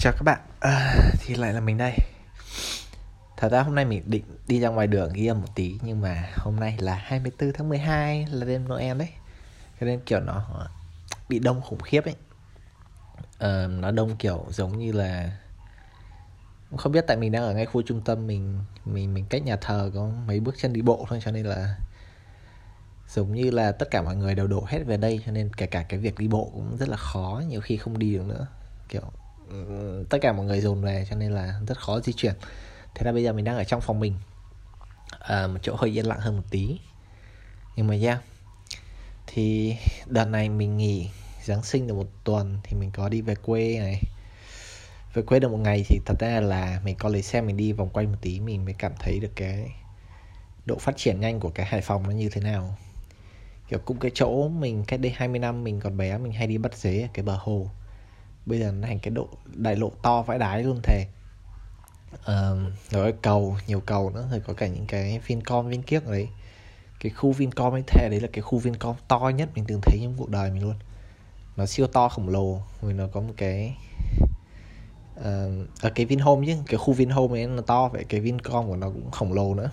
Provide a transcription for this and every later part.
Chào các bạn, à, thì lại là mình đây. Thật ra hôm nay mình định đi ra ngoài đường ghi âm một tí Nhưng mà hôm nay là 24 tháng 12 là đêm Noel đấy. Cho nên kiểu nó bị đông khủng khiếp ấy. À, Nó đông kiểu giống như là Không biết tại mình đang ở ngay khu trung tâm Mình mình mình cách nhà thờ có mấy bước chân đi bộ thôi Cho nên là giống như là tất cả mọi người đều đổ hết về đây cho nên kể cả cái việc đi bộ cũng rất là khó nhiều khi không đi được nữa. Kiểu tất cả mọi người dồn về cho nên là rất khó di chuyển. Thế là bây giờ mình đang ở trong phòng mình. À, một chỗ hơi yên lặng hơn một tí. Nhưng mà yeah thì đợt này mình nghỉ Giáng sinh được một tuần thì mình có đi về quê này. Về quê được một ngày thì thật ra là mình có lấy xe mình đi vòng quanh một tí mình mới cảm thấy được cái độ phát triển nhanh của cái Hải Phòng nó như thế nào. Kiểu cũng cái chỗ mình cách đây 20 năm mình còn bé mình hay đi bắt dế ở cái bờ hồ bây giờ nó thành cái độ đại lộ to vãi đái luôn thề. Uh, rồi cầu nhiều cầu nữa rồi có cả những cái Vincom Vinkiếc ở đấy. Cái khu Vincom ấy thề đấy là cái khu Vincom to nhất mình từng thấy trong cuộc đời mình luôn. Nó siêu to khổng lồ rồi nó có một cái uh, ở cái Vinhome chứ cái khu Vinhome ấy nó to vậy cái Vincom của nó cũng khổng lồ nữa.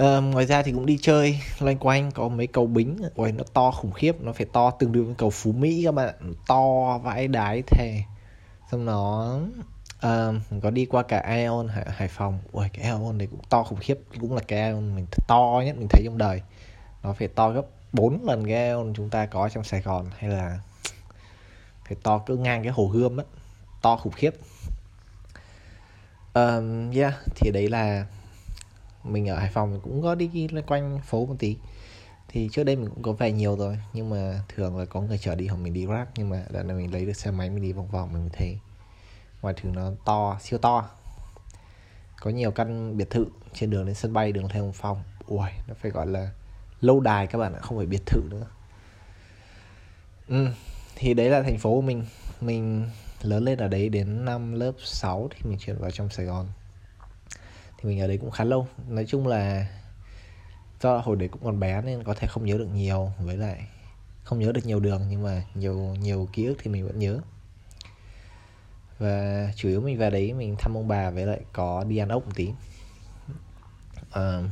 Uh, ngoài ra thì cũng đi chơi loanh quanh có mấy cầu bính. Ôi nó to khủng khiếp nó phải to tương đương với cầu phú mỹ các bạn. To vãi đái thề. Xong nó uh, có đi qua cả Aeon Hải, Hải Phòng. Ui cái Aeon này cũng to khủng khiếp. Cũng là cái Aeon mình to nhất mình thấy trong đời. Nó phải to gấp 4 lần cái Aeon chúng ta có trong Sài Gòn. Hay là phải to cứ ngang cái hồ gươm á. To khủng khiếp. Um, yeah thì đấy là mình ở Hải Phòng cũng có đi quanh phố một tí. Thì trước đây mình cũng có về nhiều rồi nhưng mà thường là có người chở đi hoặc mình đi grab nhưng mà lần này mình lấy được xe máy mình đi vòng vòng mình thấy. Ngoài thứ nó to siêu to. Có nhiều căn biệt thự trên đường đến sân bay đường Lê Hồng Phong. Ui nó phải gọi là lâu đài các bạn ạ không phải biệt thự nữa. Ừ, thì đấy là thành phố của mình. Mình lớn lên ở đấy đến năm lớp 6 thì mình chuyển vào trong Sài Gòn thì mình ở đấy cũng khá lâu. Nói chung là do hồi đấy cũng còn bé nên có thể không nhớ được nhiều với lại không nhớ được nhiều đường nhưng mà nhiều nhiều ký ức thì mình vẫn nhớ. Và chủ yếu mình về đấy mình thăm ông bà với lại có đi ăn ốc một tí. À,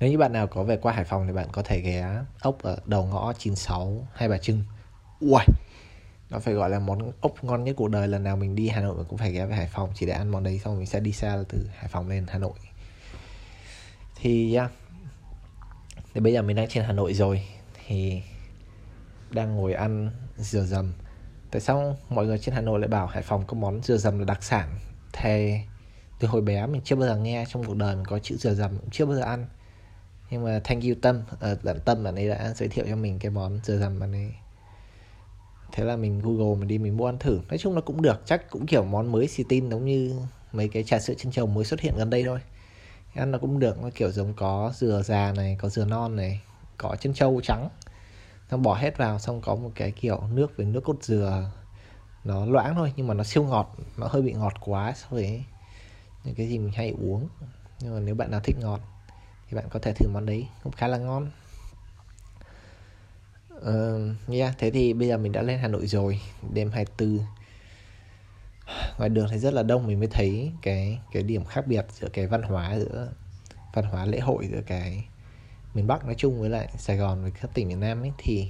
nếu như bạn nào có về qua Hải Phòng thì bạn có thể ghé ốc ở đầu ngõ 96 Hai Bà Trưng. Ui nó phải gọi là món ốc ngon nhất cuộc đời. Lần nào mình đi Hà Nội mình cũng phải ghé về Hải Phòng. Chỉ để ăn món đấy xong mình sẽ đi xa từ Hải Phòng lên Hà Nội. Thì yeah. thì bây giờ mình đang trên Hà Nội rồi. Thì đang ngồi ăn dừa dầm. Tại sao mọi người trên Hà Nội lại bảo Hải Phòng có món dừa dầm là đặc sản? Thì từ hồi bé mình chưa bao giờ nghe trong cuộc đời mình có chữ dừa dầm cũng chưa bao giờ ăn. Nhưng mà thank you Tâm ờ, ở uh, Tâm bạn ấy đã giới thiệu cho mình cái món dừa dầm bạn ấy thế là mình google mình đi, mình mua ăn thử. Nói chung là cũng được. Chắc cũng kiểu món mới xì tin giống như mấy cái trà sữa chân trâu mới xuất hiện gần đây thôi. Ăn nó cũng được, nó kiểu giống có dừa già này, có dừa non này, có chân trâu trắng. Xong bỏ hết vào, xong có một cái kiểu nước với nước cốt dừa. Nó loãng thôi, nhưng mà nó siêu ngọt, nó hơi bị ngọt quá so với những cái gì mình hay uống. Nhưng mà nếu bạn nào thích ngọt thì bạn có thể thử món đấy, cũng khá là ngon uh, yeah, thế thì bây giờ mình đã lên Hà Nội rồi đêm 24 ngoài đường thì rất là đông mình mới thấy cái cái điểm khác biệt giữa cái văn hóa giữa văn hóa lễ hội giữa cái miền Bắc nói chung với lại Sài Gòn với các tỉnh miền Nam ấy thì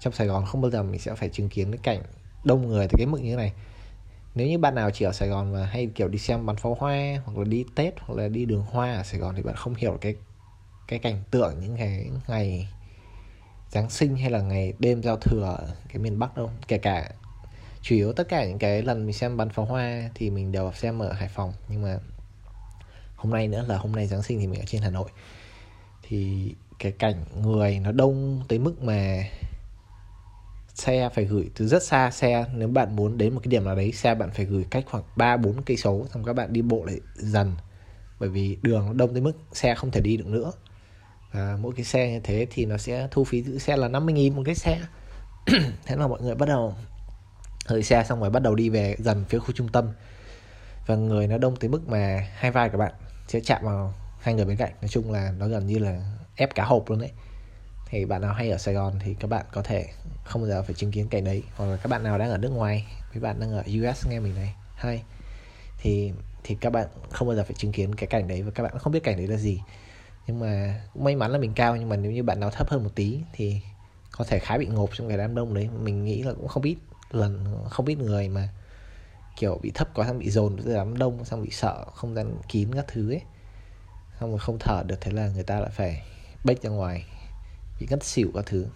trong Sài Gòn không bao giờ mình sẽ phải chứng kiến cái cảnh đông người tới cái mức như thế này. Nếu như bạn nào chỉ ở Sài Gòn và hay kiểu đi xem bắn pháo hoa hoặc là đi Tết hoặc là đi đường hoa ở Sài Gòn thì bạn không hiểu cái cái cảnh tượng những cái ngày Giáng sinh hay là ngày đêm giao thừa ở cái miền Bắc đâu. Kể cả chủ yếu tất cả những cái lần mình xem bắn pháo hoa thì mình đều xem ở Hải Phòng. Nhưng mà hôm nay nữa là hôm nay Giáng sinh thì mình ở trên Hà Nội. Thì cái cảnh người nó đông tới mức mà xe phải gửi từ rất xa xe. Nếu bạn muốn đến một cái điểm nào đấy, xe bạn phải gửi cách khoảng 3 4 cây số, xong các bạn đi bộ lại dần. Bởi vì đường nó đông tới mức xe không thể đi được nữa và mỗi cái xe như thế thì nó sẽ thu phí giữ xe là 50.000 một cái xe. Thế là mọi người bắt đầu hơi xe xong rồi bắt đầu đi về dần phía khu trung tâm. Và người nó đông tới mức mà hai vai của bạn sẽ chạm vào hai người bên cạnh. Nói chung là nó gần như là ép cá hộp luôn đấy. Thì bạn nào hay ở Sài Gòn thì các bạn có thể không bao giờ phải chứng kiến cảnh đấy. Hoặc là các bạn nào đang ở nước ngoài, mấy bạn đang ở US nghe mình này, hay. Thì thì các bạn không bao giờ phải chứng kiến cái cảnh đấy và các bạn không biết cảnh đấy là gì nhưng mà cũng may mắn là mình cao nhưng mà nếu như bạn nào thấp hơn một tí thì có thể khá bị ngộp trong cái đám đông đấy. Mình nghĩ là cũng không biết lần không biết người mà kiểu bị thấp quá xong bị dồn vào đám đông xong bị sợ không gian kín các thứ ấy. Xong rồi không thở được thế là người ta lại phải bếch ra ngoài bị ngất xỉu các thứ.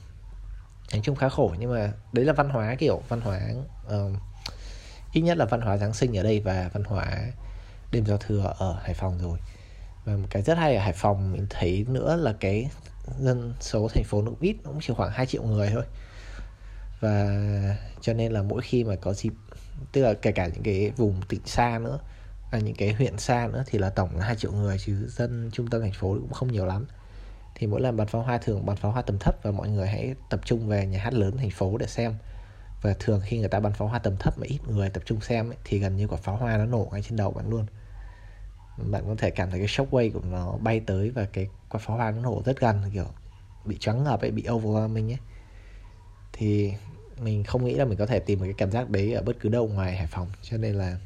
Nói chung khá khổ nhưng mà đấy là văn hóa kiểu văn hóa uh, ít nhất là văn hóa giáng sinh ở đây và văn hóa đêm giao thừa ở hải phòng rồi và một cái rất hay ở hải phòng mình thấy nữa là cái dân số thành phố nó cũng ít cũng chỉ khoảng 2 triệu người thôi. Và cho nên là mỗi khi mà có dịp tức là kể cả những cái vùng tỉnh xa nữa à, những cái huyện xa nữa thì là tổng là 2 triệu người chứ dân trung tâm thành phố cũng không nhiều lắm. Thì mỗi lần bắn pháo hoa thường bắn pháo hoa tầm thấp và mọi người hãy tập trung về nhà hát lớn thành phố để xem. Và thường khi người ta bắn pháo hoa tầm thấp mà ít người tập trung xem ấy, thì gần như quả pháo hoa nó nổ ngay trên đầu bạn luôn bạn có thể cảm thấy cái shockwave của nó bay tới và cái quả pháo hoa nó nổ rất gần kiểu bị choáng ngợp ấy bị overwhelming ấy. Thì mình không nghĩ là mình có thể tìm được cái cảm giác đấy ở bất cứ đâu ngoài Hải Phòng. Cho nên là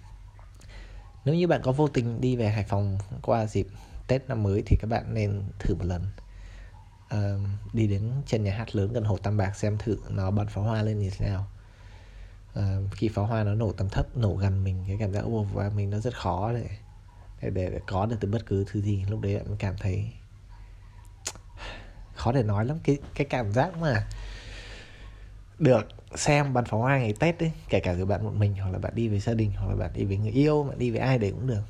nếu như bạn có vô tình đi về Hải Phòng qua dịp Tết năm mới thì các bạn nên thử một lần. Uh, đi đến chân nhà hát lớn gần hồ Tam Bạc xem thử nó bắn pháo hoa lên như thế nào. Uh, khi pháo hoa nó nổ tầm thấp nổ gần mình cái cảm giác overwhelming mình nó rất khó để để, để, để có được từ bất cứ thứ gì lúc đấy bạn cảm thấy khó để nói lắm. Cái cái cảm giác mà được xem bắn pháo hoa ngày Tết ấy kể cả người bạn một mình hoặc là bạn đi với gia đình hoặc là bạn đi với người yêu bạn đi với ai đấy cũng được.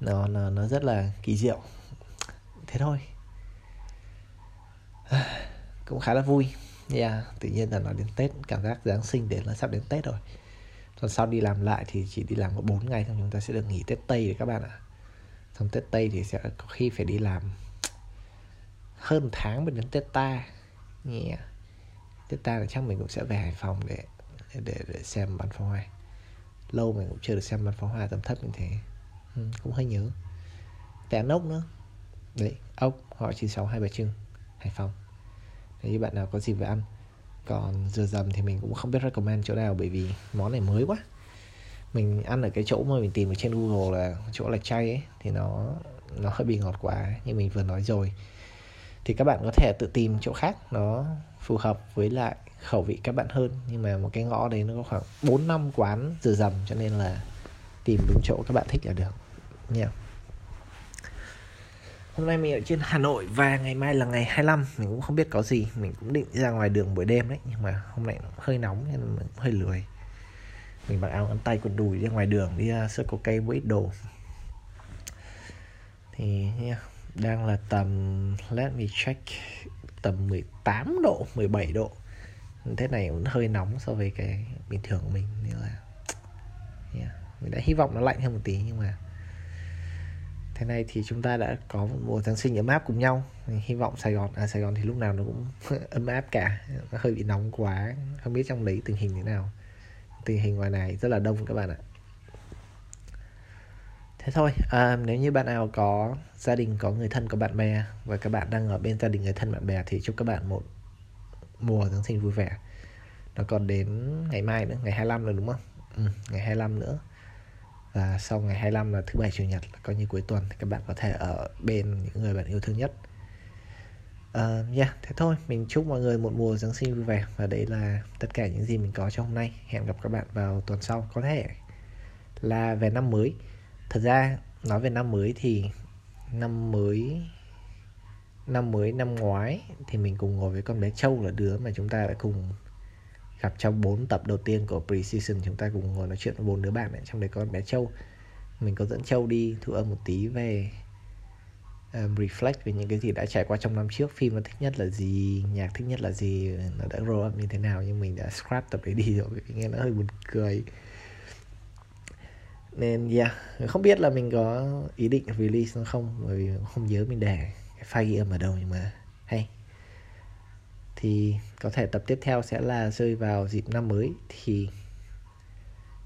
Nó nó nó rất là kỳ diệu. Thế thôi. Cũng khá là vui. Yeah, tự nhiên là nói đến Tết cảm giác Giáng sinh đến là sắp đến Tết rồi tuần sau đi làm lại thì chỉ đi làm có 4 ngày thôi chúng ta sẽ được nghỉ Tết Tây đấy các bạn ạ. Xong Tết Tây thì sẽ có khi phải đi làm hơn tháng mới đến Tết ta yeah. Tết ta là chắc mình cũng sẽ về Hải Phòng để để, để xem bắn pháo hoa. Lâu mình cũng chưa được xem bắn pháo hoa tầm thấp như thế. Ừ, cũng hơi nhớ. Tẻ ốc nữa. Đấy ốc họ chín sáu hai bà trưng Hải Phòng. Nếu như bạn nào có dịp về ăn còn dừa dầm thì mình cũng không biết recommend chỗ nào bởi vì món này mới quá. Mình ăn ở cái chỗ mà mình tìm ở trên Google là chỗ là chay ấy, thì nó nó hơi bị ngọt quá như mình vừa nói rồi. Thì các bạn có thể tự tìm chỗ khác, nó phù hợp với lại khẩu vị các bạn hơn. Nhưng mà một cái ngõ đấy nó có khoảng 4 năm quán dừa dầm, cho nên là tìm đúng chỗ các bạn thích là được. Nha. yeah. Hôm nay mình ở trên Hà Nội và ngày mai là ngày 25 Mình cũng không biết có gì. Mình cũng định ra ngoài đường buổi đêm đấy Nhưng mà hôm nay hơi nóng nên mình cũng hơi lười. Mình mặc áo ngắn tay quần đùi ra ngoài đường Đi uh, Circle cây với ít đồ. Thì yeah, đang là tầm Let me check Tầm 18 độ 17 độ. Thế này cũng hơi nóng so với cái bình thường của mình Nên là yeah. Mình đã hy vọng nó lạnh hơn một tí Nhưng mà thế này thì chúng ta đã có một mùa Giáng sinh ấm áp cùng nhau. Hy vọng Sài Gòn à Sài Gòn thì lúc nào nó cũng ấm áp cả. Nó hơi bị nóng quá. Không biết trong đấy tình hình thế nào. Tình hình ngoài này rất là đông các bạn ạ. Thế thôi à, nếu như bạn nào có gia đình có người thân có bạn bè và các bạn đang ở bên gia đình người thân bạn bè thì chúc các bạn một mùa Giáng sinh vui vẻ. Nó còn đến ngày mai nữa ngày 25 rồi đúng không? Ừ, ngày 25 nữa và sau ngày 25 là thứ bảy chủ nhật là coi như cuối tuần thì các bạn có thể ở bên những người bạn yêu thương nhất. Uh, yeah, thế thôi. Mình chúc mọi người một mùa Giáng sinh vui vẻ và đấy là tất cả những gì mình có cho hôm nay. Hẹn gặp các bạn vào tuần sau có thể là về năm mới. Thật ra nói về năm mới thì năm mới năm mới năm ngoái thì mình cùng ngồi với con bé Châu là đứa mà chúng ta đã cùng gặp trong 4 tập đầu tiên của pre-season chúng ta cùng ngồi nói chuyện với bốn đứa bạn ấy. trong đấy có bé Châu mình có dẫn Châu đi thu âm một tí về um, reflect về những cái gì đã trải qua trong năm trước phim nó thích nhất là gì nhạc thích nhất là gì nó đã grow up như thế nào nhưng mình đã scrap tập đấy đi rồi nghe nó hơi buồn cười nên yeah không biết là mình có ý định release nó không bởi vì không nhớ mình để cái file ghi âm ở đâu nhưng mà hay thì có thể tập tiếp theo sẽ là rơi vào dịp năm mới. Thì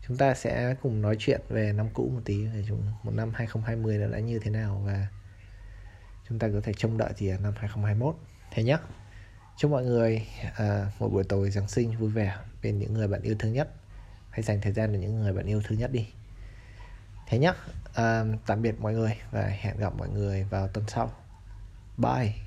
chúng ta sẽ cùng nói chuyện về năm cũ một tí về chúng một năm 2020 nó đã như thế nào và chúng ta có thể trông đợi gì ở năm 2021 thế nhé chúc mọi người à, một buổi tối giáng sinh vui vẻ bên những người bạn yêu thương nhất. Hãy dành thời gian để những người bạn yêu thương nhất đi. Thế nhé à, tạm biệt mọi người và hẹn gặp mọi người vào tuần sau. Bye.